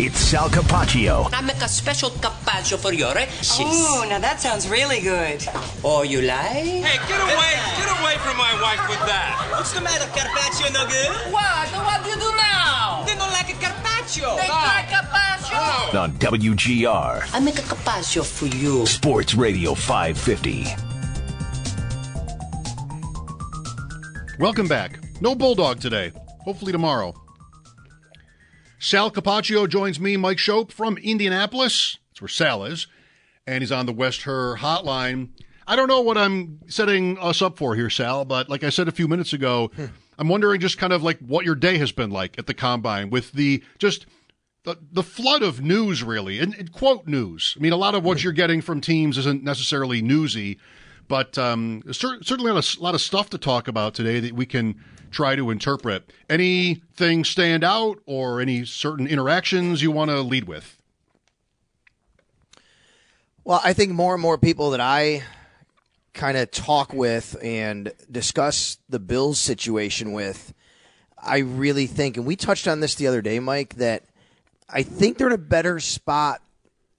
It's Sal Capaccio. I make a special carpaccio for your exes. Ooh, now that sounds really good. Oh, you like? Hey, get away! Get away from my wife with that! What's the matter, carpaccio no good? What? What do you do now? They don't like a carpaccio. They like carpaccio. Oh. On WGR. I make a carpaccio for you. Sports Radio 550. Welcome back. No Bulldog today. Hopefully tomorrow. Sal Capaccio joins me, Mike Schopp from Indianapolis. That's where Sal is. And he's on the West Herr hotline. I don't know what I'm setting us up for here, Sal, but like I said a few minutes ago, I'm wondering just kind of like what your day has been like at the combine with the just the, the flood of news, really, and, and quote news. I mean, a lot of what you're getting from teams isn't necessarily newsy, but um, cer- certainly a lot, of, a lot of stuff to talk about today that we can try to interpret. Anything stand out or any certain interactions you want to lead with? Well, I think more and more people that I kind of talk with and discuss the Bills situation with, I really think, and we touched on this the other day, Mike, that I think they're in a better spot.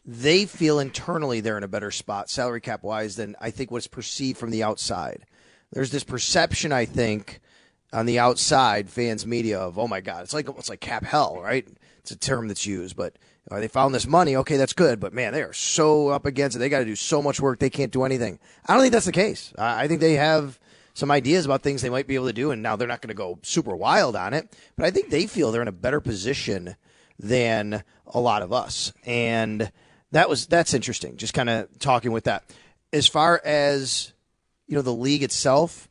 They feel internally they're in a better spot, salary cap wise, than I think what's perceived from the outside. There's this perception, I think, on the outside, fans, media of, oh my God, it's like it's like cap hell, right? It's a term that's used, but uh, they found this money. Okay, that's good, but man, they are so up against it. They got to do so much work. They can't do anything. I don't think that's the case. I, I think they have some ideas about things they might be able to do, and now they're not going to go super wild on it. But I think they feel they're in a better position than a lot of us, and that was that's interesting. Just kind of talking with that. As far as you know, the league itself,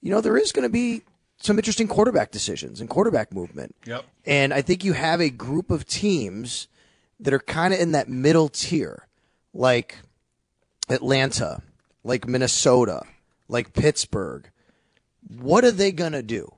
you know, there is going to be some interesting quarterback decisions and quarterback movement. Yep. And I think you have a group of teams that are kind of in that middle tier, like Atlanta, like Minnesota, like Pittsburgh. What are they going to do?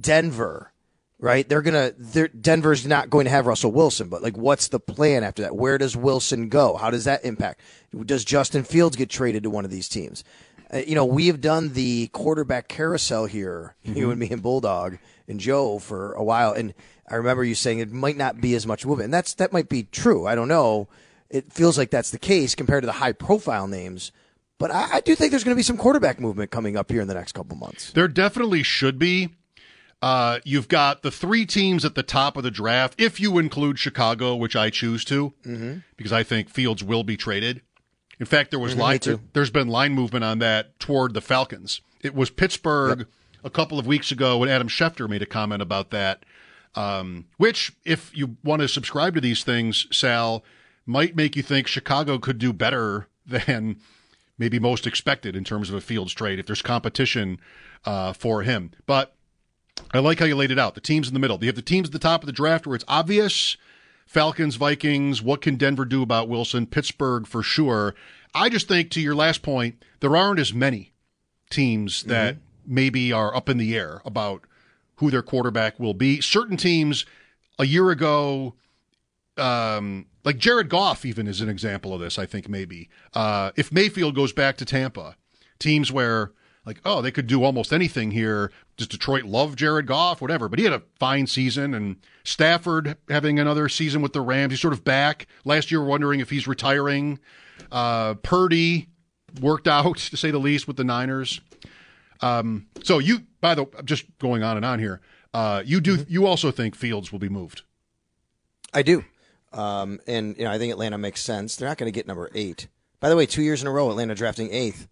Denver, right? They're going to, Denver's not going to have Russell Wilson, but like, what's the plan after that? Where does Wilson go? How does that impact? Does Justin Fields get traded to one of these teams? Uh, you know, we have done the quarterback carousel here, mm-hmm. you and me and Bulldog and Joe for a while. And I remember you saying it might not be as much movement. And that's, that might be true. I don't know. It feels like that's the case compared to the high profile names. But I, I do think there's going to be some quarterback movement coming up here in the next couple months. There definitely should be. Uh, you've got the three teams at the top of the draft, if you include Chicago, which I choose to, mm-hmm. because I think Fields will be traded. In fact, there was mm-hmm, line, there, there's been line movement on that toward the Falcons. It was Pittsburgh yep. a couple of weeks ago when Adam Schefter made a comment about that. Um, which, if you want to subscribe to these things, Sal, might make you think Chicago could do better than maybe most expected in terms of a Fields trade if there's competition uh, for him. But I like how you laid it out. The teams in the middle. You have the teams at the top of the draft where it's obvious Falcons, Vikings. What can Denver do about Wilson? Pittsburgh for sure. I just think to your last point, there aren't as many teams that maybe are up in the air about who their quarterback will be. Certain teams a year ago, um, like Jared Goff, even is an example of this. I think maybe uh, if Mayfield goes back to Tampa, teams where like oh they could do almost anything here. Does Detroit love Jared Goff? Whatever, but he had a fine season, and Stafford having another season with the Rams. He's sort of back. Last year, wondering if he's retiring. Uh, Purdy worked out to say the least with the Niners. Um, so you, by the, I'm just going on and on here. Uh, you do. You also think Fields will be moved? I do. Um, and you know, I think Atlanta makes sense. They're not going to get number eight. By the way, two years in a row, Atlanta drafting eighth.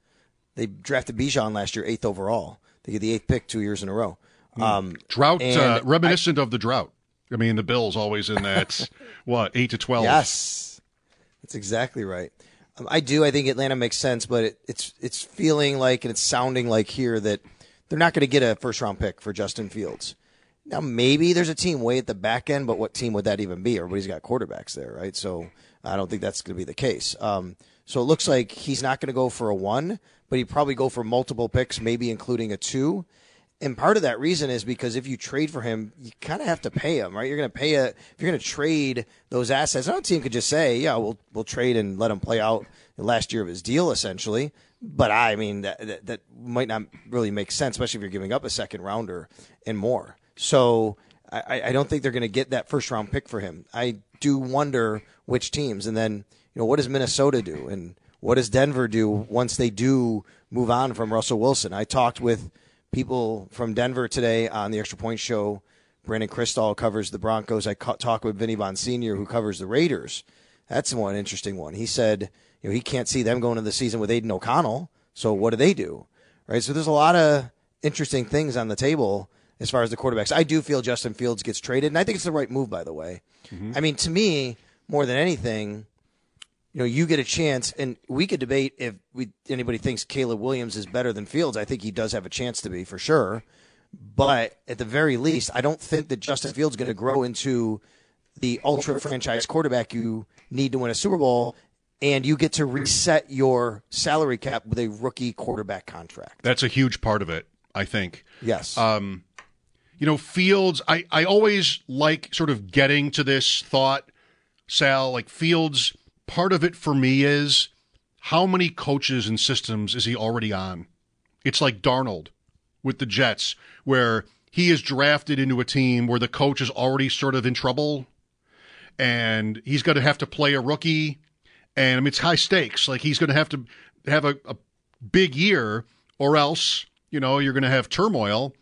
They drafted Bijan last year, eighth overall. They get the eighth pick two years in a row. Um, Drought, uh, reminiscent of the drought. I mean, the Bills always in that what eight to twelve. Yes, that's exactly right. Um, I do. I think Atlanta makes sense, but it, it's it's feeling like and it's sounding like here that they're not going to get a first round pick for Justin Fields. Now maybe there's a team way at the back end, but what team would that even be? Everybody's got quarterbacks there, right? So I don't think that's going to be the case. Um, so it looks like he's not going to go for a one, but he'd probably go for multiple picks, maybe including a two. And part of that reason is because if you trade for him, you kind of have to pay him, right? You're going to pay a if you're going to trade those assets. No team could just say, "Yeah, we'll we'll trade and let him play out the last year of his deal," essentially. But I mean, that, that that might not really make sense, especially if you're giving up a second rounder and more. So I, I don't think they're going to get that first round pick for him. I do wonder which teams, and then you know what does Minnesota do, and what does Denver do once they do move on from Russell Wilson? I talked with people from Denver today on the Extra Point Show. Brandon Krisztal covers the Broncos. I ca- talked with Vinny Bonsignore, who covers the Raiders. That's one interesting one. He said, you know, he can't see them going into the season with Aidan O'Connell. So what do they do? Right. So there's a lot of interesting things on the table as far as the quarterbacks. I do feel Justin Fields gets traded, and I think it's the right move, by the way. Mm-hmm. I mean, to me, more than anything, you know, you get a chance, and we could debate if we, anybody thinks Caleb Williams is better than Fields. I think he does have a chance to be for sure. But at the very least, I don't think that Justin Fields is going to grow into the ultra franchise quarterback you need to win a Super Bowl, and you get to reset your salary cap with a rookie quarterback contract. That's a huge part of it, I think. Yes. Um, you know, Fields, I, I always like sort of getting to this thought, Sal, like Fields, part of it for me is how many coaches and systems is he already on? It's like Darnold with the Jets, where he is drafted into a team where the coach is already sort of in trouble and he's going to have to play a rookie. And I mean, it's high stakes. Like he's going to have to have a, a big year or else, you know, you're going to have turmoil.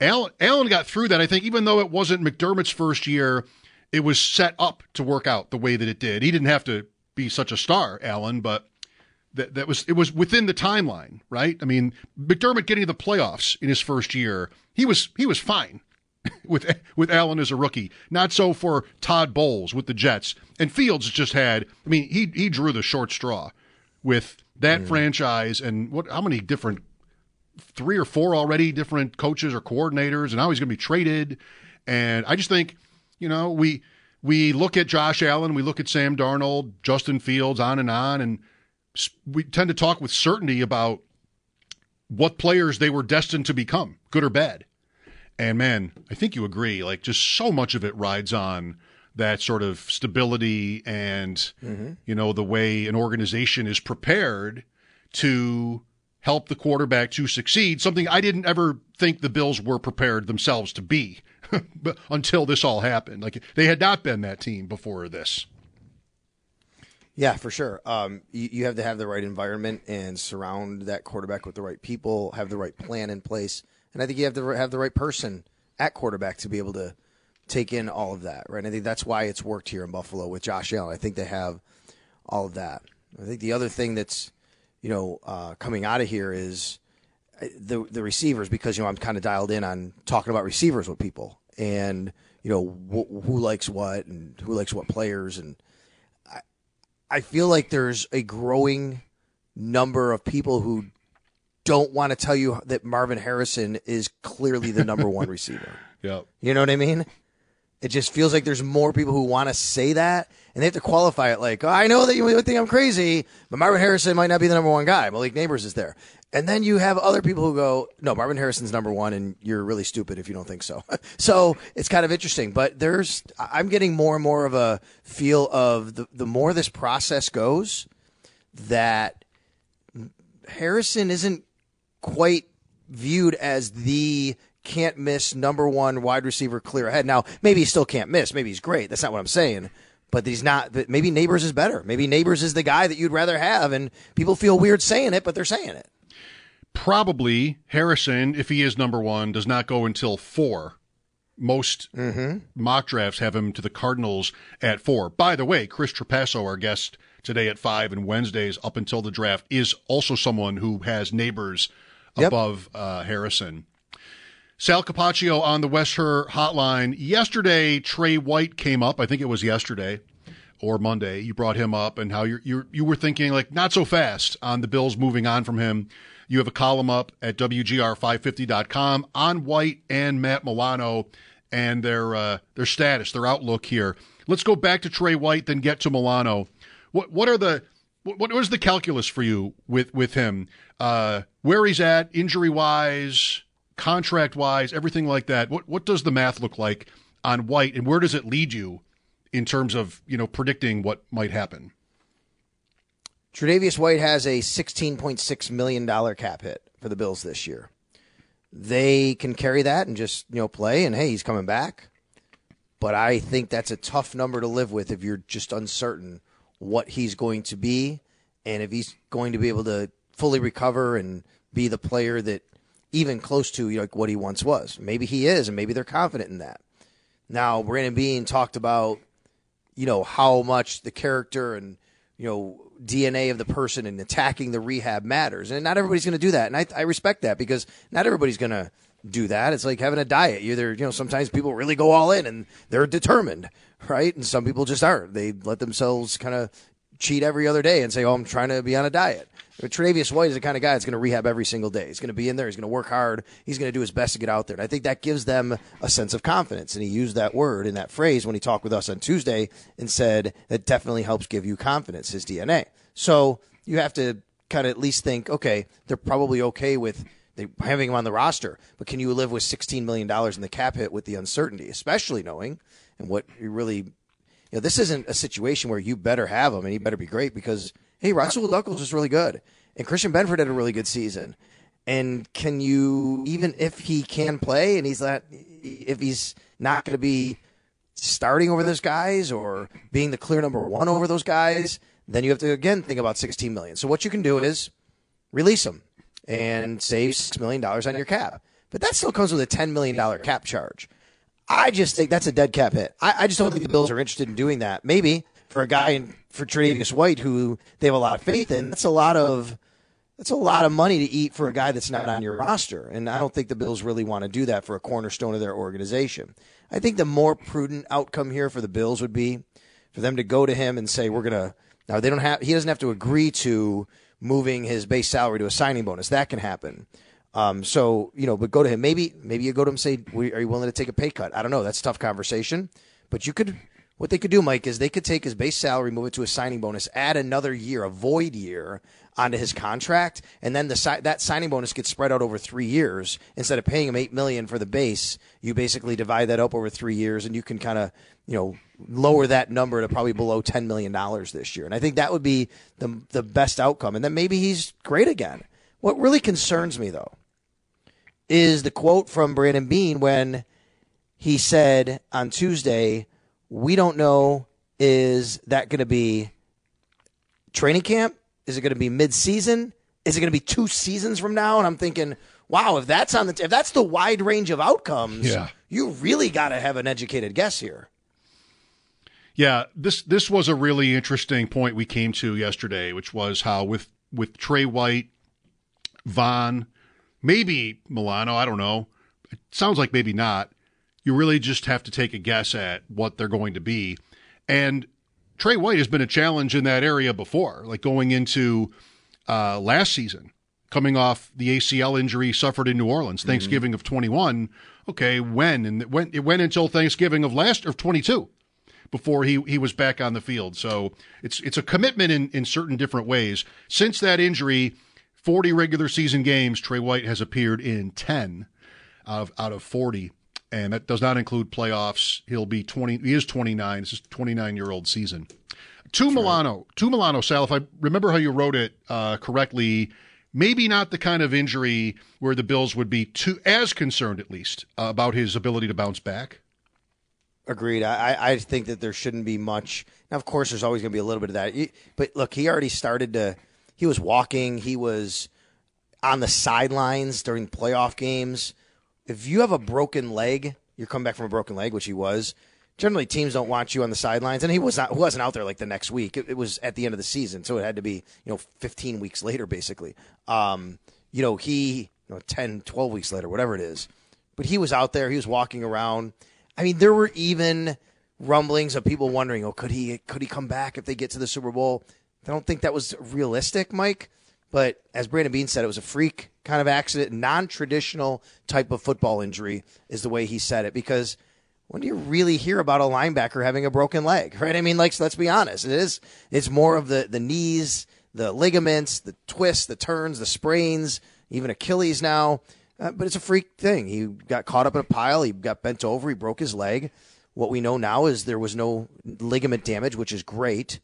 Allen, Allen got through that, I think, even though it wasn't McDermott's first year, it was set up to work out the way that it did. He didn't have to be such a star, Allen, but that that was it was within the timeline, right? I mean, McDermott getting to the playoffs in his first year, he was he was fine with with Allen as a rookie. Not so for Todd Bowles with the Jets. And Fields just had, I mean, he he drew the short straw with that mm. franchise and what how many different three or four already different coaches or coordinators, and now he's going to be traded. And I just think, you know, we we look at Josh Allen, we look at Sam Darnold, Justin Fields, on and on, and we tend to talk with certainty about what players they were destined to become, good or bad. And man, I think you agree. Like, just so much of it rides on that sort of stability and mm-hmm. you know the way an organization is prepared to help the quarterback to succeed. Something I didn't ever think the Bills were prepared themselves to be, until this all happened. Like they had not been that team before this. Yeah, for sure. Um, you, you have to have the right environment and surround that quarterback with the right people, have the right plan in place, and I think you have to have the right person at quarterback to be able to take in all of that. Right. And I think that's why it's worked here in Buffalo with Josh Allen. I think they have all of that. I think the other thing that's you know uh, coming out of here is the the receivers because you know I'm kind of dialed in on talking about receivers with people and you know wh- who likes what and who likes what players and I I feel like there's a growing number of people who don't want to tell you that Marvin Harrison is clearly the number one receiver. Yep. You know what I mean? It just feels like there's more people who want to say that, and they have to qualify it like, oh, I know that you would think I'm crazy, but Marvin Harrison might not be the number one guy. Malik Nabers is there. And then you have other people who go, no, Marvin Harrison's number one, and you're really stupid if you don't think so. so it's kind of interesting. But there's, I'm getting more and more of a feel of the, the more this process goes, that Harrison isn't quite viewed as the can't miss number one wide receiver clear ahead. Now, maybe he still can't miss. Maybe he's great. That's not what I'm saying. But he's not. But maybe Nabers is better. Maybe Nabers is the guy that you'd rather have, and people feel weird saying it, but they're saying it. Probably Harrison, if he is number one, does not go until four. Most mm-hmm. mock drafts have him to the Cardinals at four. By the way, Chris Trapasso, our guest today at five and Wednesdays up until the draft, is also someone who has Nabers Yep. above uh, Harrison. Sal Capaccio on the West Herr hotline. Yesterday, Tre White came up. I think it was yesterday or Monday. You brought him up and how you you you were thinking like not so fast on the Bills moving on from him. You have a column up at WGR550.com on White and Matt Milano and their uh, their status, their outlook here. Let's go back to Tre White, then get to Milano. What what are the what, was the calculus for you with with him? Uh, where he's at, injury wise, contract wise, everything like that. What what does the math look like on White, and where does it lead you in terms of you know predicting what might happen? Tre'Davious White has a $16.6 million cap hit for the Bills this year. They can carry that and just, you know, play, and hey, he's coming back. But I think that's a tough number to live with if you're just uncertain what he's going to be and if he's going to be able to fully recover and be the player that even close to like what he once was. Maybe he is, and maybe they're confident in that. Now, Brandon Beane talked about, you know, how much the character and, you know, DNA of the person and attacking the rehab matters. And not everybody's going to do that. And I, I respect that because not everybody's going to do that. It's like having a diet. Either, you know, sometimes people really go all in and they're determined, right? And some people just aren't. They let themselves kind of cheat every other day and say, oh, I'm trying to be on a diet. Tre'Davious White is the kind of guy that's going to rehab every single day. He's going to be in there. He's going to work hard. He's going to do his best to get out there. And I think that gives them a sense of confidence. And he used that word in that phrase when he talked with us on Tuesday and said that definitely helps give you confidence, his DNA. So you have to kind of at least think, okay, they're probably okay with having him on the roster, but can you live with $16 million in the cap hit with the uncertainty, especially knowing and what you really, you know, this isn't a situation where you better have him and he better be great because, hey, Rasul Douglas is really good and Christian Benford had a really good season. And can you, even if he can play and he's not, if he's not going to be starting over those guys or being the clear number one over those guys, then you have to again think about 16 million. So what you can do is release them and save six million dollars on your cap. But that still comes with a ten million dollar cap charge. I just think that's a dead cap hit. I, I, just don't think the Bills are interested in doing that. Maybe for a guy in, for Tre'Davious White who they have a lot of faith in, that's a lot of that's a lot of money to eat for a guy that's not on your roster. And I don't think the Bills really want to do that for a cornerstone of their organization. I think the more prudent outcome here for the Bills would be for them to go to him and say, "We're gonna." Now they don't have. He doesn't have to agree to moving his base salary to a signing bonus. That can happen. Um, so you know, but go to him. Maybe maybe you go to him and say, "Are you willing to take a pay cut?" I don't know. That's a tough conversation. But you could. What they could do, Mike, is they could take his base salary, move it to a signing bonus, add another year, a void year, onto his contract, and then the that signing bonus gets spread out over three years. Instead of paying him eight million for the base, you basically divide that up over three years, and you can kind of you know lower that number to probably below ten million dollars this year. And I think that would be the the best outcome. And then maybe he's great again. What really concerns me though is the quote from Brandon Beane when he said on Tuesday, "We don't know is that going to be training camp? Is it going to be mid-season? Is it going to be two seasons from now?" And I'm thinking, wow, if that's on the if that's the wide range of outcomes, Yeah. you really got to have an educated guess here. Yeah, this this was a really interesting point we came to yesterday, which was how with with Tre White, Vaughn, maybe Milano, I don't know. It sounds like maybe not. You really just have to take a guess at what they're going to be. And Tre White has been a challenge in that area before, like going into uh, last season, coming off the ACL injury suffered in New Orleans, Thanksgiving of 21. Okay, when? And it went, it went until Thanksgiving of last of 22 before he, he was back on the field. So it's it's a commitment in, in certain different ways. Since that injury, 40 regular season games, Tre White has appeared in 10 out of, out of 40. And that does not include playoffs. He'll be 20. He is 29. This is 29 year old season. To Milano, to Milano, Sal, if I remember how you wrote it uh, correctly, maybe not the kind of injury where the Bills would be too as concerned, at least, uh, about his ability to bounce back. Agreed. I, I think that there shouldn't be much. Now, of course, there's always going to be a little bit of that. But look, he already started to. He was walking. He was on the sidelines during playoff games. If you have a broken leg, you're coming back from a broken leg, which he was. Generally, teams don't want you on the sidelines, and he was not. wasn't out there like the next week. It, it, was at the end of the season, so it had to be you know 15 weeks later, basically. Um, you know, he you know 10, 12 weeks later, whatever it is. But he was out there. He was walking around I mean, there were even rumblings of people wondering, oh, could he could he come back if they get to the Super Bowl? I don't think that was realistic, Mike. But as Brandon Beane said, it was a freak kind of accident, non-traditional type of football injury is the way he said it. Because when do you really hear about a linebacker having a broken leg, right? I mean, like, so let's be honest, it is. It's more of the the knees, the ligaments, the twists, the turns, the sprains, even Achilles now. Uh, but it's a freak thing. He got caught up in a pile. He got bent over. He broke his leg. What we know now is there was no ligament damage, which is great.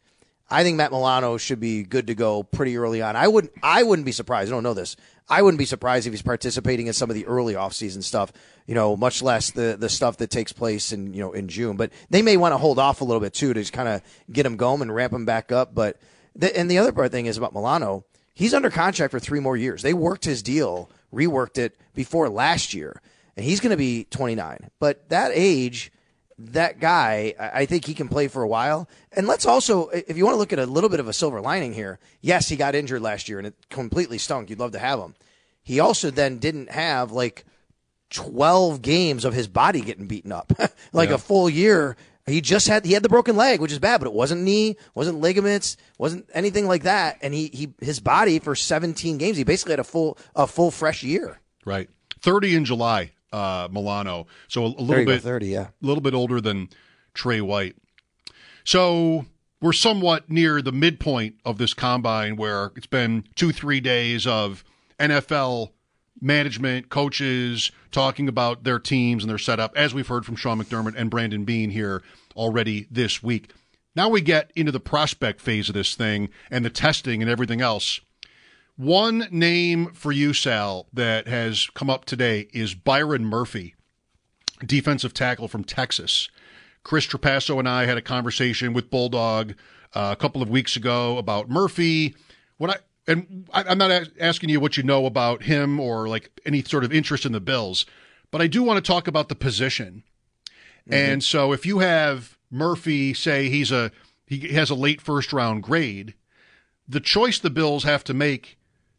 I think Matt Milano should be good to go pretty early on. I wouldn't. I wouldn't be surprised. I don't know this. I wouldn't be surprised if he's participating in some of the early offseason stuff. You know, much less the the stuff that takes place in you know in June. But they may want to hold off a little bit too to just kind of get him going and ramp him back up. But the, and the other part thing is about Milano. He's under contract for three more years. They worked his deal reworked it before last year, and he's going to be 29. But that age, that guy, I think he can play for a while. And let's also, if you want to look at a little bit of a silver lining here, yes, he got injured last year and it completely stunk. You'd love to have him. He also then didn't have like 12 games of his body getting beaten up, like yeah. a full year. He just had he had the broken leg, which is bad, but it wasn't knee, wasn't ligaments, wasn't anything like that. And he, he his body for 17 games, he basically had a full a full fresh year. Right, 30 in July, uh, Milano. So a, a little bit 30, yeah, a little bit older than Tre White. So we're somewhat near the midpoint of this combine, where it's been two three days of NFL management, coaches talking about their teams and their setup, as we've heard from Sean McDermott and Brandon Beane here already this week. Now we get into the prospect phase of this thing and the testing and everything else. One name for you, Sal, that has come up today is Byron Murphy, defensive tackle from Texas. Chris Trapasso and I had a conversation with Bulldog uh, a couple of weeks ago about Murphy. What I and I, am not asking you what you know about him or like any sort of interest in the Bills, but I do want to talk about the position. Mm-hmm. And so if you have Murphy say he's a he has a late first round grade, the choice the Bills have to make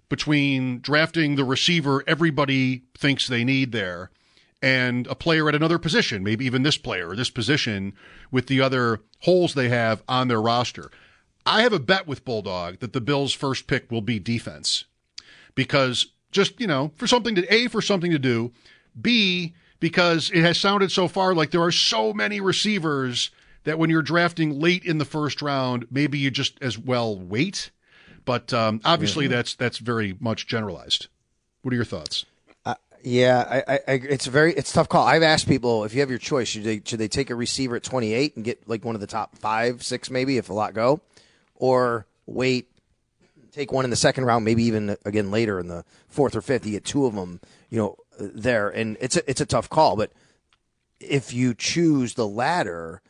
between drafting the receiver everybody thinks they need there and a player at another position, maybe even this player or this position with the other holes they have on their roster. I have a bet with Bulldog that the Bills' first pick will be defense because just, you know, for something to, A, for something to do, B, because it has sounded so far like there are so many receivers that when you're drafting late in the first round, maybe you just as well wait. But um, obviously, that's that's very much generalized. What are your thoughts? Uh, yeah, I, I, it's very it's tough call. I've asked people if you have your choice, should they should they take a receiver at 28 and get like one of the top five, six, maybe if a lot go, or wait, take one in the second round, maybe even again later in the fourth or fifth. You get two of them, you know, there, and it's a, it's a tough call. But if you choose the latter,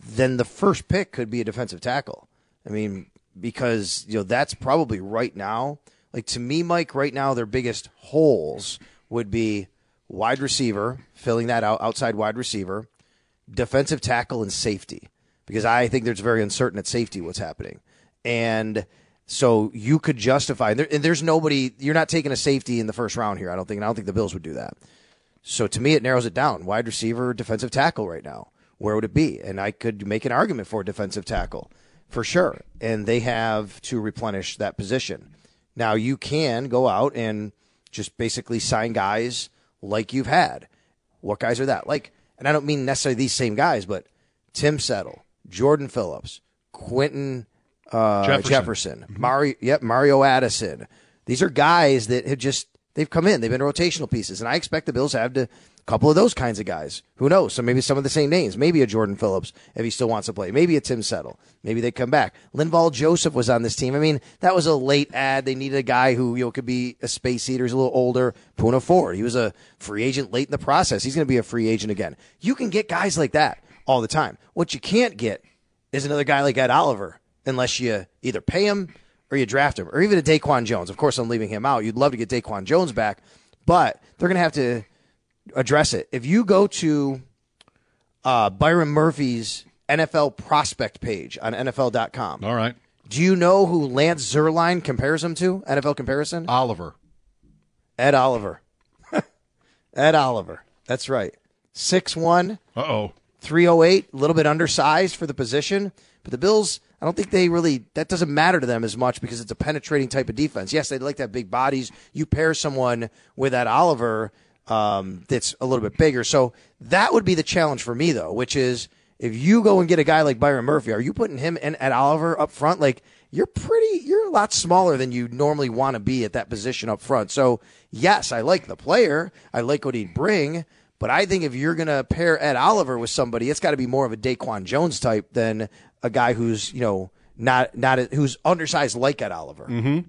then the first pick could be a defensive tackle. I mean, because you know that's probably right now. Like to me, Mike, right now their biggest holes would be wide receiver, filling that out, outside wide receiver, defensive tackle, and safety because I think there's very uncertain at safety what's happening. And so you could justify, and, there, and there's nobody, you're not taking a safety in the first round here, I don't think, and I don't think the Bills would do that. So to me, it narrows it down. Wide receiver, defensive tackle right now. Where would it be? And I could make an argument for defensive tackle for sure. And they have to replenish that position. Now you can go out and just basically sign guys like you've had. What guys are that? Like, and I don't mean necessarily these same guys, but Tim Settle, Jordan Phillips, Quentin uh, Jefferson. Jefferson, Mario, yep, Mario Addison. These are guys that have just they've come in. They've been rotational pieces, and I expect the Bills have to couple of those kinds of guys. Who knows? So maybe some of the same names. Maybe a Jordan Phillips if he still wants to play. Maybe a Tim Settle. Maybe they come back. Linval Joseph was on this team. I mean, that was a late ad. They needed a guy who you know could be a space eater. He's a little older. Poona Ford. He was a free agent late in the process. He's going to be a free agent again. You can get guys like that all the time. What you can't get is another guy like Ed Oliver unless you either pay him or you draft him, or even a DaQuan Jones. Of course, I'm leaving him out. You'd love to get DaQuan Jones back, but they're going to have to address it. If you go to uh, Byron Murphy's NFL prospect page on NFL.com, All right. do you know who Lance Zierlein compares him to? NFL comparison? Oliver. Ed Oliver. Ed Oliver. That's right. 6'1, Uh oh. 308, a little bit undersized for the position. But the Bills, I don't think they really, that doesn't matter to them as much because it's a penetrating type of defense. Yes, they'd like to have big bodies. You pair someone with that Oliver um, that's a little bit bigger. So that would be the challenge for me, though, which is if you go and get a guy like Byron Murphy, are you putting him and Ed Oliver up front? Like, you're pretty, you're a lot smaller than you normally want to be at that position up front. So, yes, I like the player. I like what he'd bring. But I think if you're going to pair Ed Oliver with somebody, it's got to be more of a DaQuan Jones type than a guy who's, you know, not, not, a, who's undersized like Ed Oliver. Mm-hmm.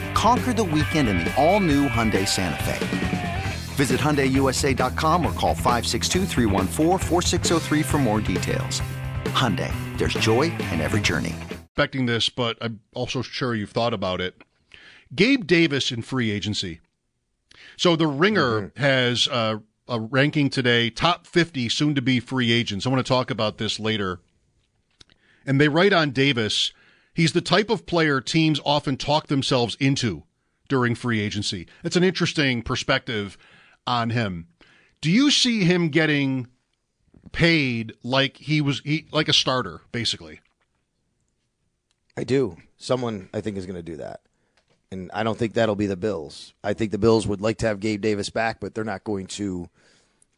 Conquer the weekend in the all-new Hyundai Santa Fe. Visit HyundaiUSA.com or call 562 for more details. Hyundai, there's joy in every journey. Expecting this, but I'm also sure you've thought about it. Gabe Davis in free agency. So the Ringer Mm-hmm. has uh, a ranking today, top 50 soon to be free agents. I want to talk about this later. And they write on Davis, he's the type of player teams often talk themselves into during free agency. It's an interesting perspective on him. Do you see him getting paid like he was he, like a starter, basically? I do. Someone I think is going to do that. And I don't think that'll be the Bills. I think the Bills would like to have Gabe Davis back, but they're not going to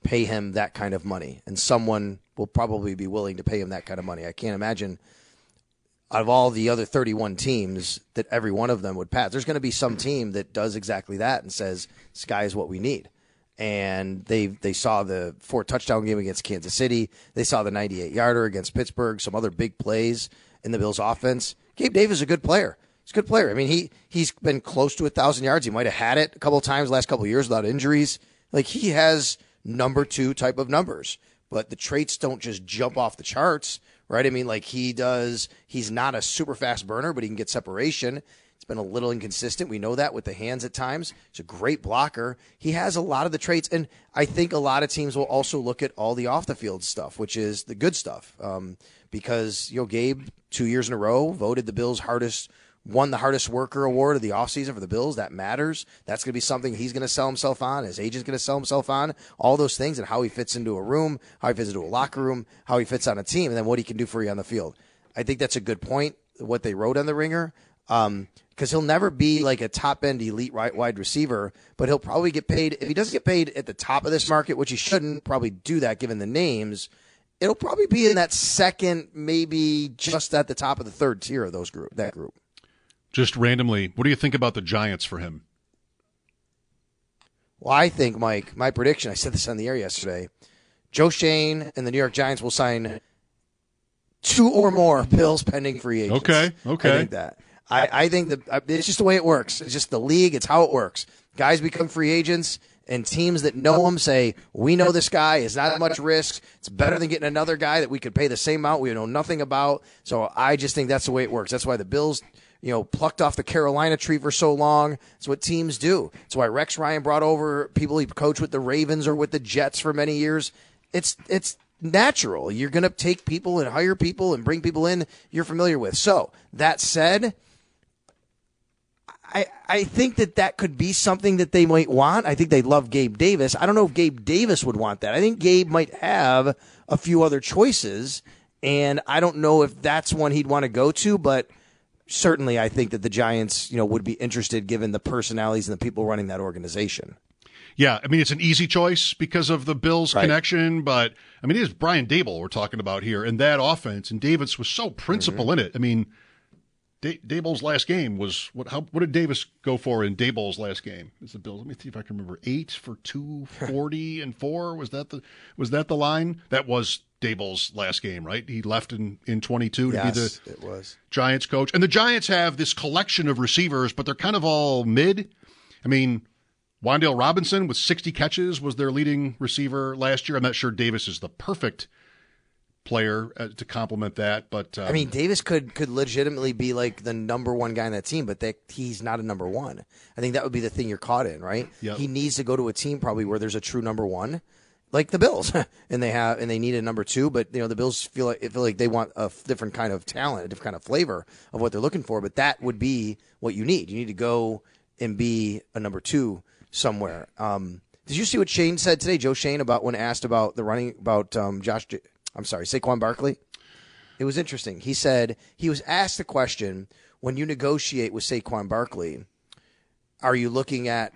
pay him that kind of money. And someone will probably be willing to pay him that kind of money. I can't imagine out of all the other 31 teams that every one of them would pass. There's going to be some team that does exactly that and says, Sky is what we need." And they they saw the four touchdown game against Kansas City. They saw the 98 yarder against Pittsburgh. Some other big plays in the Bills' offense. Gabe Davis is a good player. He's a good player. I mean, he he's been close to a thousand yards. He might have had it a couple times last couple years without injuries. Like he has number two type of numbers, but the traits don't just jump off the charts, right? I mean, like he does. He's not a super fast burner, but he can get separation. It's been a little inconsistent. We know that with the hands at times. He's a great blocker. He has a lot of the traits, and I think a lot of teams will also look at all the off the field stuff, which is the good stuff. Um, because you know, Gabe two years in a row voted the Bills' hardest won the hardest worker award of the offseason for the Bills. That matters. That's going to be something he's going to sell himself on. His agent's going to sell himself on. All those things and how he fits into a room, how he fits into a locker room, how he fits on a team, and then what he can do for you on the field. I think that's a good point. What they wrote on the ringer. Um, because he'll never be like a top end elite right wide receiver, but he'll probably get paid if he doesn't get paid at the top of this market, which he shouldn't probably do that given the names. It'll probably be in that second, maybe just at the top of the third tier of those group that group. Just randomly, what do you think about the Giants for him? Well, I think, Mike, my prediction, I said this on the air yesterday. Joe Schoen and the New York Giants will sign two or more Bills pending free agents. Okay, okay. I think that. I, I think that it's just the way it works. It's just the league. It's how it works. Guys become free agents, and teams that know him say, "We know this guy is not much risk. It's better than getting another guy that we could pay the same amount we know nothing about." So I just think that's the way it works. That's why the Bills you know, plucked off the Carolina tree for so long. It's what teams do. It's why Rex Ryan brought over people he coached with the Ravens or with the Jets for many years. It's it's natural. You're going to take people and hire people and bring people in you're familiar with. So that said, I I think that that could be something that they might want. I think they love Gabe Davis. I don't know if Gabe Davis would want that. I think Gabe might have a few other choices, and I don't know if that's one he'd want to go to, but certainly I think that the Giants, you know, would be interested given the personalities and the people running that organization. Yeah, I mean it's an easy choice because of the Bills Right. connection, but I mean it is Brian Daboll we're talking about here, and that offense, and Davis was so principal Mm-hmm. in it. I mean, da- Daboll's last game was what? How what did Davis go for in Daboll's last game? Is the Bills? Let me see if I can remember. Eight for two forty and four. Was that the was that the line? That was Daboll's last game, right? He left in in twenty two to be the it was. Giants coach. And the Giants have this collection of receivers, but they're kind of all mid. I mean, Wan'Dale Robinson with 60 catches was their leading receiver last year. I'm not sure Davis is the perfect player uh, to complement that, but um, I mean, Davis could could legitimately be like the number one guy on that team, but that he's not a number one. I think that would be the thing you're caught in, right? Yep. He needs to go to a team probably where there's a true number one, like the Bills, and they have and they need a number two. But you know, the Bills feel like feel like they want a different kind of talent, a different kind of flavor of what they're looking for. But that would be what you need. You need to go and be a number two somewhere. Um, did you see what Schoen said today, Joe Schoen, about when asked about the running about um, Josh? J- I'm sorry, Saquon Barkley. It was interesting. He said he was asked the question when you negotiate with Saquon Barkley, are you looking at,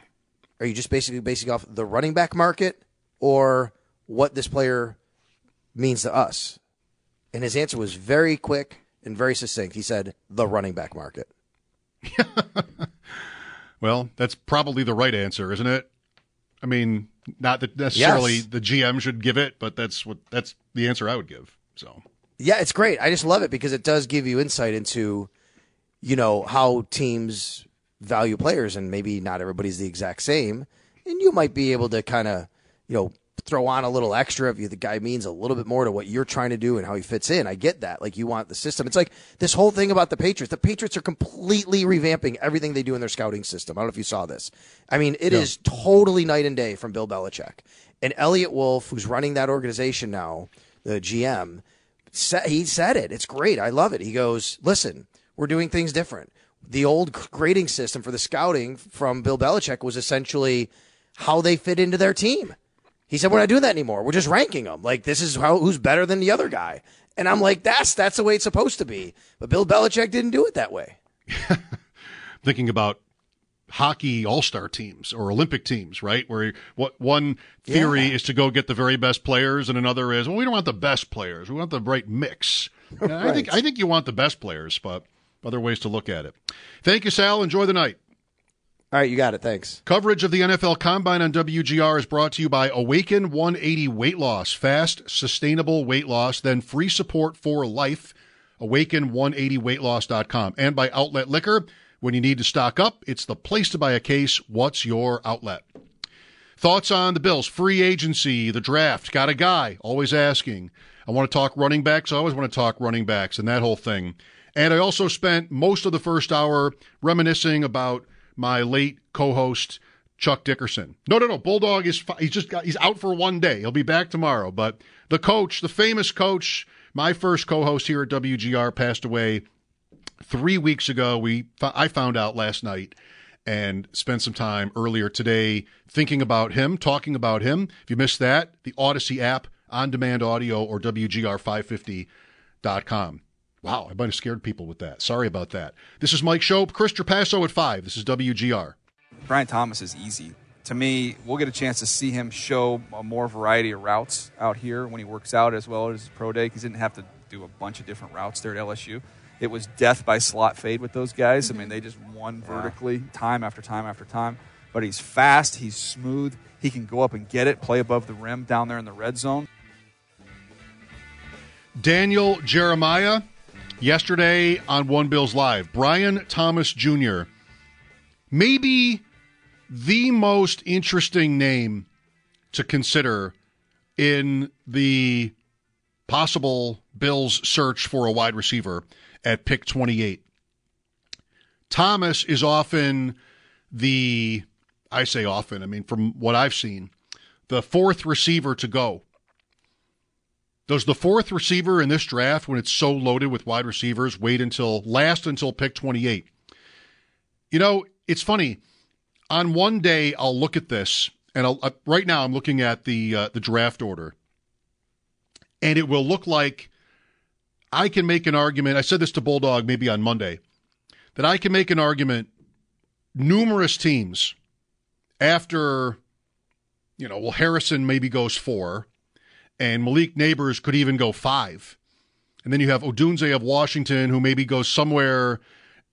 are you just basically basing off the running back market or what this player means to us? And his answer was very quick and very succinct. He said, the running back market. well, that's probably the right answer, isn't it? I mean, not that necessarily Yes. the GM should give it, but that's what that's the answer I would give. So Yeah, it's great. I just love it because it does give you insight into, you know, how teams value players, and maybe not everybody's the exact same. And you might be able to kind of, you know, throw on a little extra if you, the guy means a little bit more to what you're trying to do and how he fits in. I get that. Like you want the system. It's like this whole thing about the Patriots. The Patriots are completely revamping everything they do in their scouting system. I don't know if you saw this. I mean, it is Yeah. totally night and day from Bill Belichick. And Eliot Wolf, who's running that organization now, the GM, he said it. It's great. I love it. He goes, listen, we're doing things different. The old grading system for the scouting from Bill Belichick was essentially how they fit into their team. He said, "We're not doing that anymore. We're just ranking them. Like this is how who's better than the other guy." And I'm like, "That's that's the way it's supposed to be." But Bill Belichick didn't do it that way. thinking about hockey all-star teams or Olympic teams, right? Where what one theory Yeah. is to go get the very best players, and another is, well, we don't want the best players. We want the right mix. And I think I think you want the best players, but other ways to look at it. Thank you, Sal. Enjoy the night. All right, you got it. Thanks. Coverage of the NFL Combine on WGR is brought to you by Awaken 180 Weight Loss. Fast, sustainable weight loss, then free support for life. Awaken180weightloss.com. And by Outlet Liquor. When you need to stock up, it's the place to buy a case. What's your outlet? Thoughts on the Bills, free agency, the draft. Got a guy, always asking. I want to talk running backs. I always want to talk running backs and that whole thing. And I also spent most of the first hour reminiscing about my late co-host Chuck Dickerson. No, no, no. Bulldog is he's just got he's out for one day. He'll be back tomorrow. But the coach, the famous coach, my first co-host here at WGR, passed away Three weeks ago, we I found out last night and spent some time earlier today thinking about him, talking about him. If you missed that, the Audacy app, on demand audio, or WGR550.com. Wow, I might have scared people with that. Sorry about that. This is Mike Schopp, Chris Trapasso at 5. This is WGR. Brian Thomas is easy. To me, we'll get a chance to see him show a more variety of routes out here when he works out as well as his pro day. because He didn't have to do a bunch of different routes there at LSU it was death by slot fade with those guys. I mean, they just won vertically time after time after time. But he's fast, he's smooth, he can go up and get it, play above the rim down there in the red zone. Daniel Jeremiah, yesterday on One Bills Live, Brian Thomas Jr., maybe the most interesting name to consider in the possible Bills search for a wide receiver at pick 28. Thomas is often the, I say often, I mean, from what I've seen, the fourth receiver to go. Does the fourth receiver in this draft, when it's so loaded with wide receivers, wait until last until pick 28? You know, it's funny. On one day, I'll look at this, and uh, right now I'm looking at the uh, the draft order, and it will look like I can make an argument. I said this to Bulldog maybe on Monday that I can make an argument. Numerous teams after, you know, well, Harrison maybe goes four, and Malik Nabers could even go five. And then you have Odunze of Washington, who maybe goes somewhere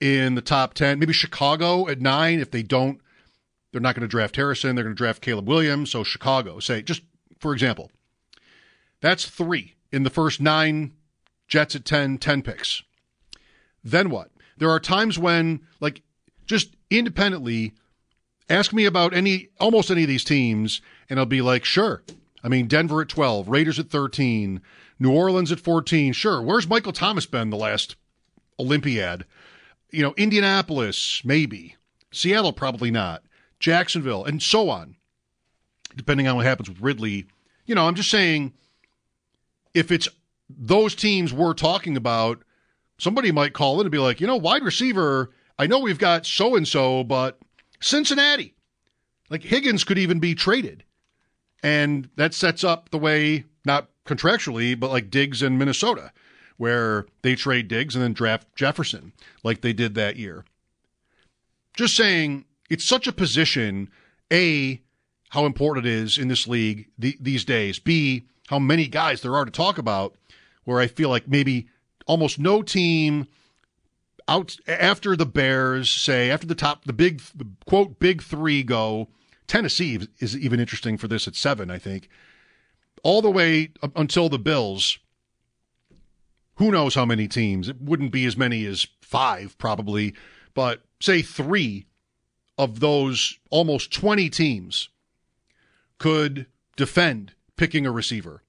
in the top 10, maybe Chicago at nine. If they don't, they're not going to draft Harrison. They're going to draft Caleb Williams. So Chicago, say, just for example, that's three in the first nine Jets at 10, 10 picks. Then what? There are times when, like, just independently, ask me about any, almost any of these teams, and I'll be like, sure. I mean, Denver at 12, Raiders at 13, New Orleans at 14. Sure. Where's Michael Thomas been the last Olympiad? You know, Indianapolis, maybe. Seattle, probably not. Jacksonville, and so on, depending on what happens with Ridley. You know, I'm just saying if it's those teams we're talking about, somebody might call in and be like, you know, wide receiver, I know we've got so and so, but Cincinnati, like Higgins could even be traded. And that sets up the way, not contractually, but like Diggs in Minnesota, where they trade Diggs and then draft Jefferson, like they did that year. Just saying, it's such a position, A, how important it is in this league th- these days, B, how many guys there are to talk about where I feel like maybe almost no team out after the Bears say after the top the big the quote big 3 go Tennessee is even interesting for this at 7 I think all the way until the Bills who knows how many teams it wouldn't be as many as 5 probably but say 3 of those almost 20 teams could defend picking a receiver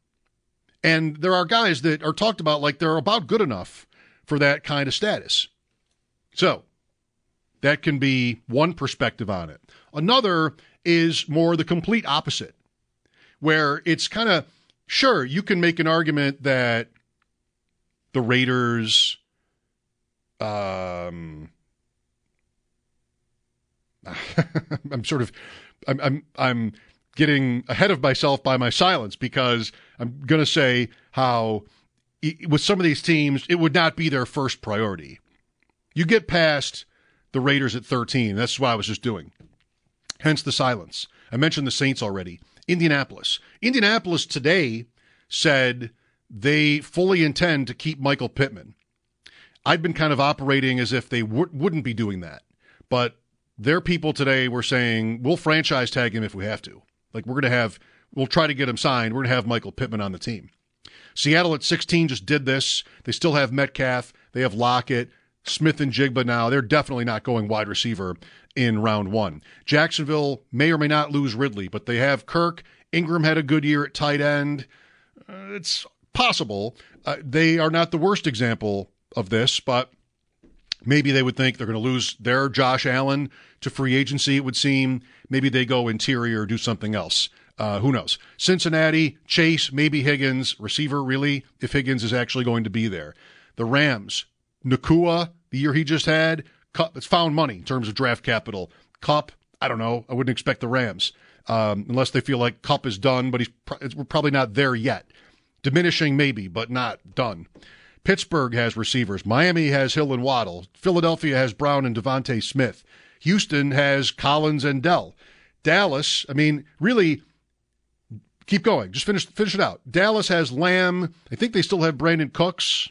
and there are guys that are talked about like they're about good enough for that kind of status. So that can be one perspective on it. Another is more the complete opposite, where it's kind of sure you can make an argument that the Raiders, um, I'm sort of, I'm, I'm, I'm getting ahead of myself by my silence because I'm going to say how with some of these teams, it would not be their first priority. You get past the Raiders at 13. That's what I was just doing. Hence the silence. I mentioned the Saints already. Indianapolis. Indianapolis today said they fully intend to keep Michael Pittman. I'd been kind of operating as if they w- wouldn't be doing that. But their people today were saying, we'll franchise tag him if we have to. Like, we're going to have We'll try to get him signed. We're going to have Michael Pittman on the team. Seattle at 16 just did this. They still have Metcalf. They have Lockett, Smith-Njigba now. They're definitely not going wide receiver in round one. Jacksonville may or may not lose Ridley, but they have Kirk. Ingram had a good year at tight end. Uh, it's possible. Uh, they are not the worst example of this, but maybe they would think they're going to lose their Josh Allen to free agency, it would seem. Maybe they go interior or do something else. Uh, who knows? Cincinnati, Chase, maybe Higgins, receiver, really, if Higgins is actually going to be there. The Rams, Nacua, the year he just had, Kupp, it's found money in terms of draft capital. Kupp, I don't know. I wouldn't expect the Rams um, unless they feel like Kupp is done, but he's we're probably not there yet. Diminishing maybe, but not done. Pittsburgh has receivers. Miami has Hill and Waddle. Philadelphia has Brown and DeVonta Smith. Houston has Collins and Dell. Dallas, I mean, really, keep going. Just finish finish it out. Dallas has Lamb. I think they still have Brandin Cooks,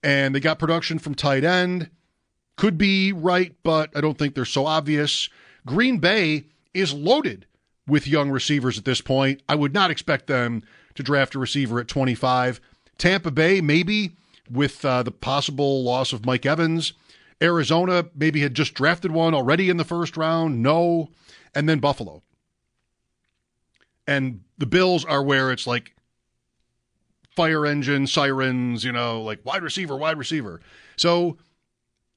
and they got production from tight end. Could be right, but I don't think they're so obvious. Green Bay is loaded with young receivers at this point. I would not expect them to draft a receiver at 25. Tampa Bay, maybe with uh, the possible loss of Mike Evans. Arizona maybe had just drafted one already in the first round. No. And then Buffalo. And the Bills are where it's like fire engine, sirens, you know, like wide receiver, wide receiver. So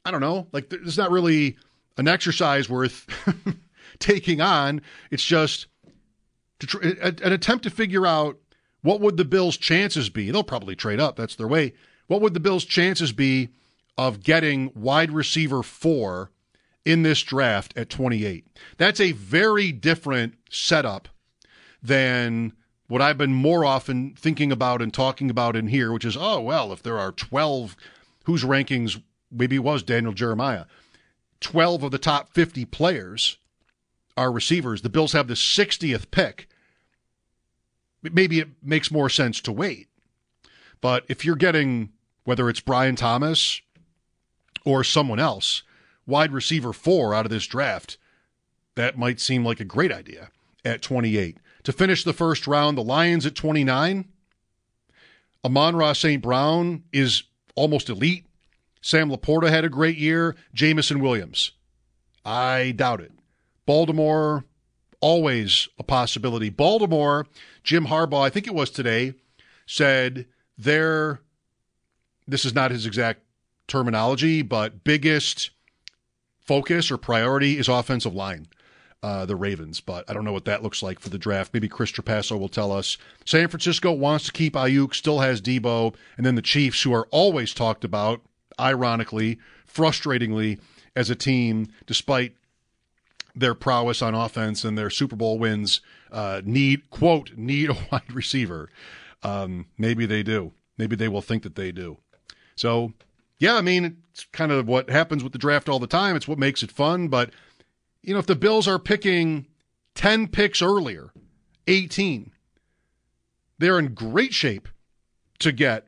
I don't know. Like there's not really an exercise worth taking on. It's just tr- an attempt to figure out what would the Bills' chances be? They'll probably trade up. That's their way. What would the Bills' chances be of getting wide receiver four in this draft at 28? That's a very different setup than what I've been more often thinking about and talking about in here, which is, oh, well, if there are 12 whose rankings maybe it was Daniel Jeremiah, 12 of the top 50 players are receivers. The Bills have the 60th pick maybe it makes more sense to wait. But if you're getting, whether it's Brian Thomas or someone else, wide receiver four out of this draft, that might seem like a great idea at 28. To finish the first round, the Lions at 29. Amon-Ra St. Brown is almost elite. Sam LaPorta had a great year. Jameson Williams. I doubt it. Baltimore, always a possibility. Baltimore, Jim Harbaugh, I think it was today, said their, this is not his exact terminology, but biggest focus or priority is offensive line. Uh, the Ravens, but I don't know what that looks like for the draft. Maybe Chris Trapasso will tell us. San Francisco wants to keep Aiyuk, still has Deebo, and then the Chiefs, who are always talked about, ironically, frustratingly, as a team, despite their prowess on offense and their Super Bowl wins uh, need quote need a wide receiver. Um, maybe they do. Maybe they will think that they do. So yeah, I mean it's kind of what happens with the draft all the time. It's what makes it fun. But you know, if the Bills are picking ten picks earlier, eighteen, they're in great shape to get.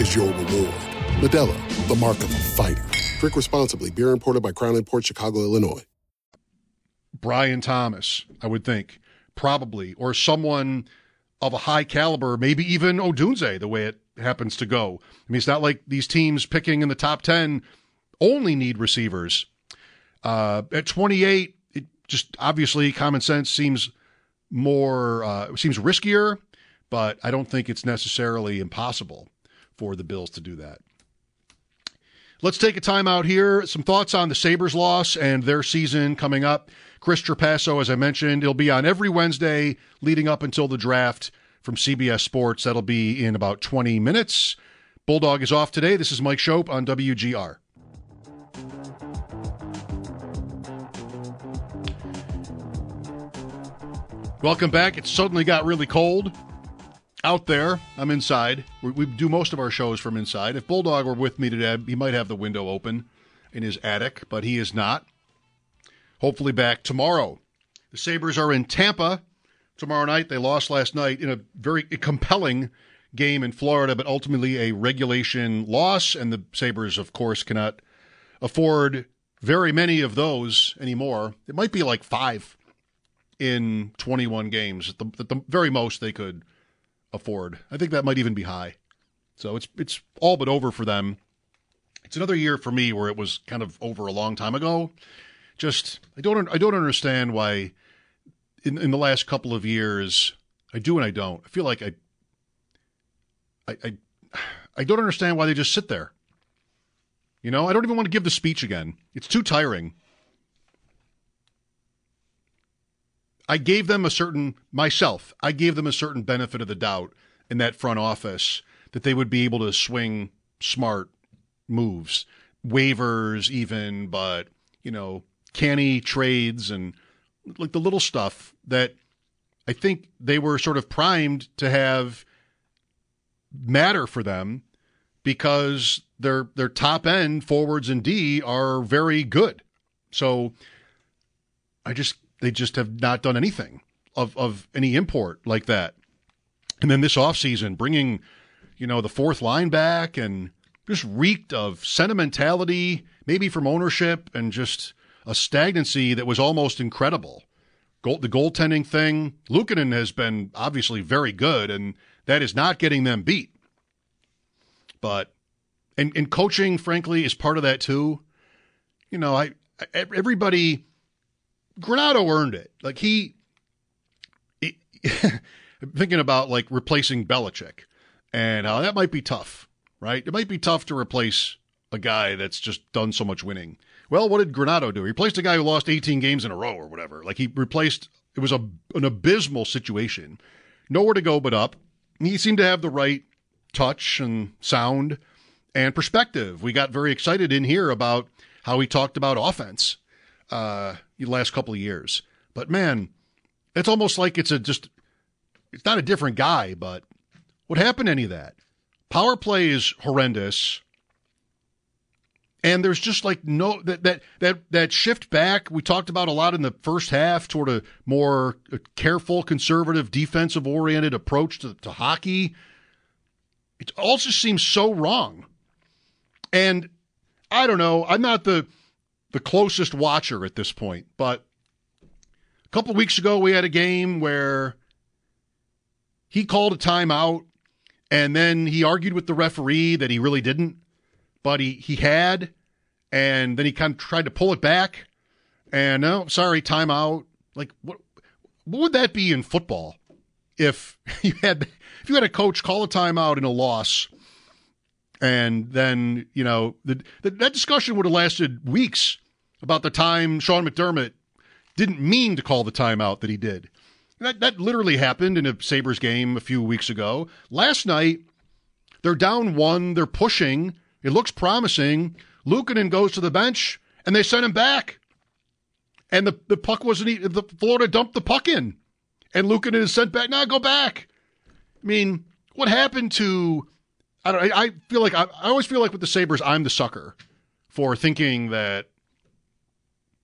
is your reward. Modelo, the mark of a fighter. Drink responsibly. Beer imported by Crown Port Chicago, Illinois. Brian Thomas, I would think, probably, or someone of a high caliber, maybe even Odunze, the way it happens to go. I mean, it's not like these teams picking in the top 10 only need receivers. Uh, at 28, it just obviously common sense seems more, uh, seems riskier, but I don't think it's necessarily impossible for the Bills to do that. Let's take a time out here. Some thoughts on the Sabres loss and their season coming up. Chris Trapasso, as I mentioned, it'll be on every Wednesday leading up until the draft from CBS Sports. That'll be in about 20 minutes. Bulldog is off today. This is Mike Schopp on WGR. Welcome back. It suddenly got really cold out there. I'm inside. We, we, do most of our shows from inside. If Bulldog were with me today, he might have the window open in his attic, but he is not. Hopefully back tomorrow. The Sabres are in Tampa tomorrow night. They lost last night in a very compelling game in Florida, but ultimately a regulation loss. And the Sabres, of course, cannot afford very many of those anymore. It might be like five in 21 games at the, at the very most they could afford. I think that might even be high. So it's it's all but over for them. It's another year for me where it was kind of over a long time ago. Just I don't I don't understand why in in the last couple of years I do and I don't. I feel like I I I, I don't understand why they just sit there. You know, I don't even want to give the speech again. It's too tiring. I gave them a certain myself. I gave them a certain benefit of the doubt in that front office that they would be able to swing smart moves, waivers even, but you know, canny trades and like the little stuff that I think they were sort of primed to have matter for them because their their top end forwards and D are very good. So I just they just have not done anything of, of any import like that. And then this offseason, bringing, you know, the fourth line back and just reeked of sentimentality, maybe from ownership and just a stagnancy that was almost incredible. Goal, the goaltending thing, Luukkonen has been obviously very good, and that is not getting them beat. But, and, and coaching, frankly, is part of that too. You know, I everybody Granato earned it. Like he, he thinking about like replacing Belichick and that might be tough, right? It might be tough to replace a guy that's just done so much winning. Well, what did Granato do? He replaced a guy who lost 18 games in a row or whatever. Like he replaced, it was a, an abysmal situation. Nowhere to go but up. He seemed to have the right touch and sound and perspective. We got very excited in here about how he talked about offense uh, the last couple of years. But man, it's almost like it's a just it's not a different guy, but what happened to any of that? Power play is horrendous. And there's just like no that that that that shift back we talked about a lot in the first half toward a more careful, conservative, defensive oriented approach to, to hockey. It also seems so wrong. And I don't know. I'm not the the closest watcher at this point. But a couple weeks ago, we had a game where he called a timeout and then he argued with the referee that he really didn't, but he, he had. And then he kind of tried to pull it back. And no, oh, sorry, timeout. Like, what, what would that be in football if you had if you had a coach call a timeout in a loss and then, you know, the, the, that discussion would have lasted weeks about the time Sean McDermott didn't mean to call the timeout that he did. That, that literally happened in a Sabres game a few weeks ago. Last night, they're down one, they're pushing, it looks promising. Luukkonen goes to the bench, and they send him back. And the, the puck wasn't, the Florida dumped the puck in. And Luukkonen is sent back. Now go back. I mean, what happened to I don't. I, feel like I, I always feel like with the Sabres, I'm the sucker for thinking that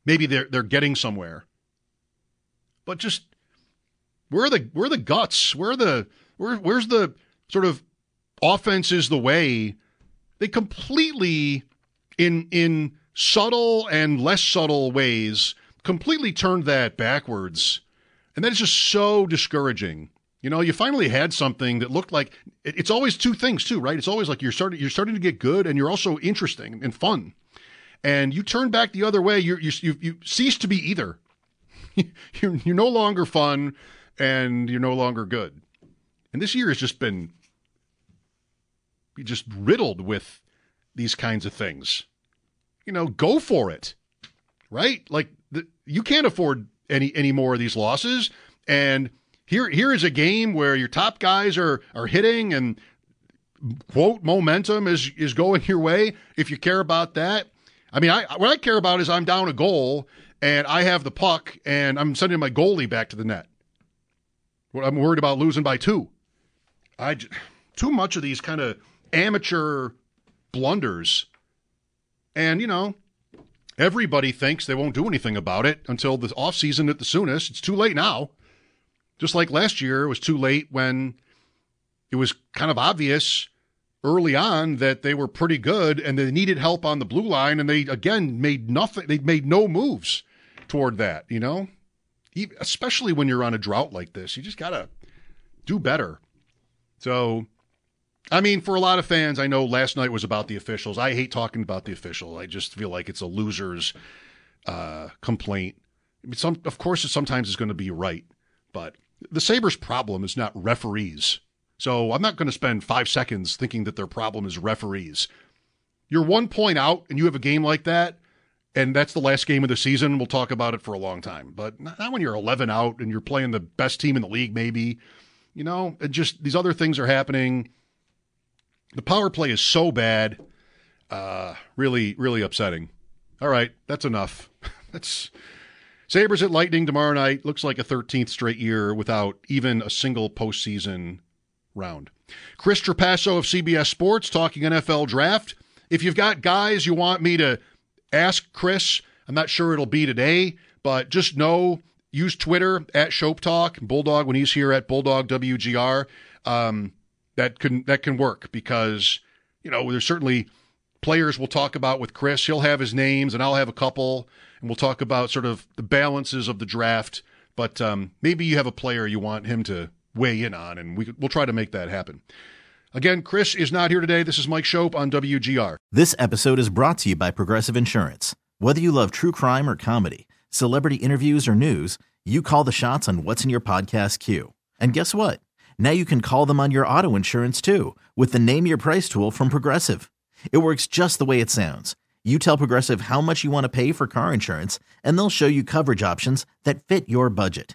maybe they're they're getting somewhere. But just where are the where are the guts? Where are the where where's the sort of offense is the way? They completely in in subtle and less subtle ways completely turned that backwards. And that is just so discouraging. You know, you finally had something that looked like it's always two things too, right? It's always like you're starting you're starting to get good and you're also interesting and fun. And you turn back the other way, you you you cease to be either. you're you're no longer fun and you're no longer good. And this year has just been just riddled with these kinds of things. You know, go for it. Right? Like the, you can't afford any any more of these losses and here here is a game where your top guys are are hitting and quote momentum is is going your way if you care about that. I mean, I what I care about is I'm down a goal and I have the puck and I'm sending my goalie back to the net. I'm worried about losing by two. I too much of these kind of amateur blunders. And, you know, everybody thinks they won't do anything about it until the off season at the soonest. It's too late now. Just like last year, it was too late when it was kind of obvious early on that they were pretty good and they needed help on the blue line. And they, again, made nothing, they made no moves toward that, you know? Especially when you're on a drought like this, you just got to do better. So I mean, for a lot of fans, I know last night was about the officials. I hate talking about the official. I just feel like it's a loser's uh, complaint. Some, of course, sometimes it's going to be right, but the Sabres' problem is not referees. So I'm not going to spend five seconds thinking that their problem is referees. You're one point out, and you have a game like that, and that's the last game of the season. We'll talk about it for a long time, but not when you're 11 out and you're playing the best team in the league, maybe. You know, and just these other things are happening the power play is so bad, uh, really, really upsetting. All right, that's enough. that's Sabres at Lightning tomorrow night. Looks like a 13th straight year without even a single postseason round. Chris Trapasso of CBS Sports talking NFL draft. If you've got guys you want me to ask Chris, I'm not sure it'll be today, but just know use Twitter at Schopp Talk, Bulldog when he's here at Bulldog WGR. Um, that can that can work because you know there's certainly players we'll talk about with Chris. He'll have his names and I'll have a couple, and we'll talk about sort of the balances of the draft. But um, maybe you have a player you want him to weigh in on, and we, we'll try to make that happen. Again, Chris is not here today. This is Mike Schopp on WGR. This episode is brought to you by Progressive Insurance. Whether you love true crime or comedy, celebrity interviews or news, you call the shots on what's in your podcast queue. And guess what? Now you can call them on your auto insurance too with the Name Your Price tool from Progressive. It works just the way it sounds. You tell Progressive how much you want to pay for car insurance, and they'll show you coverage options that fit your budget.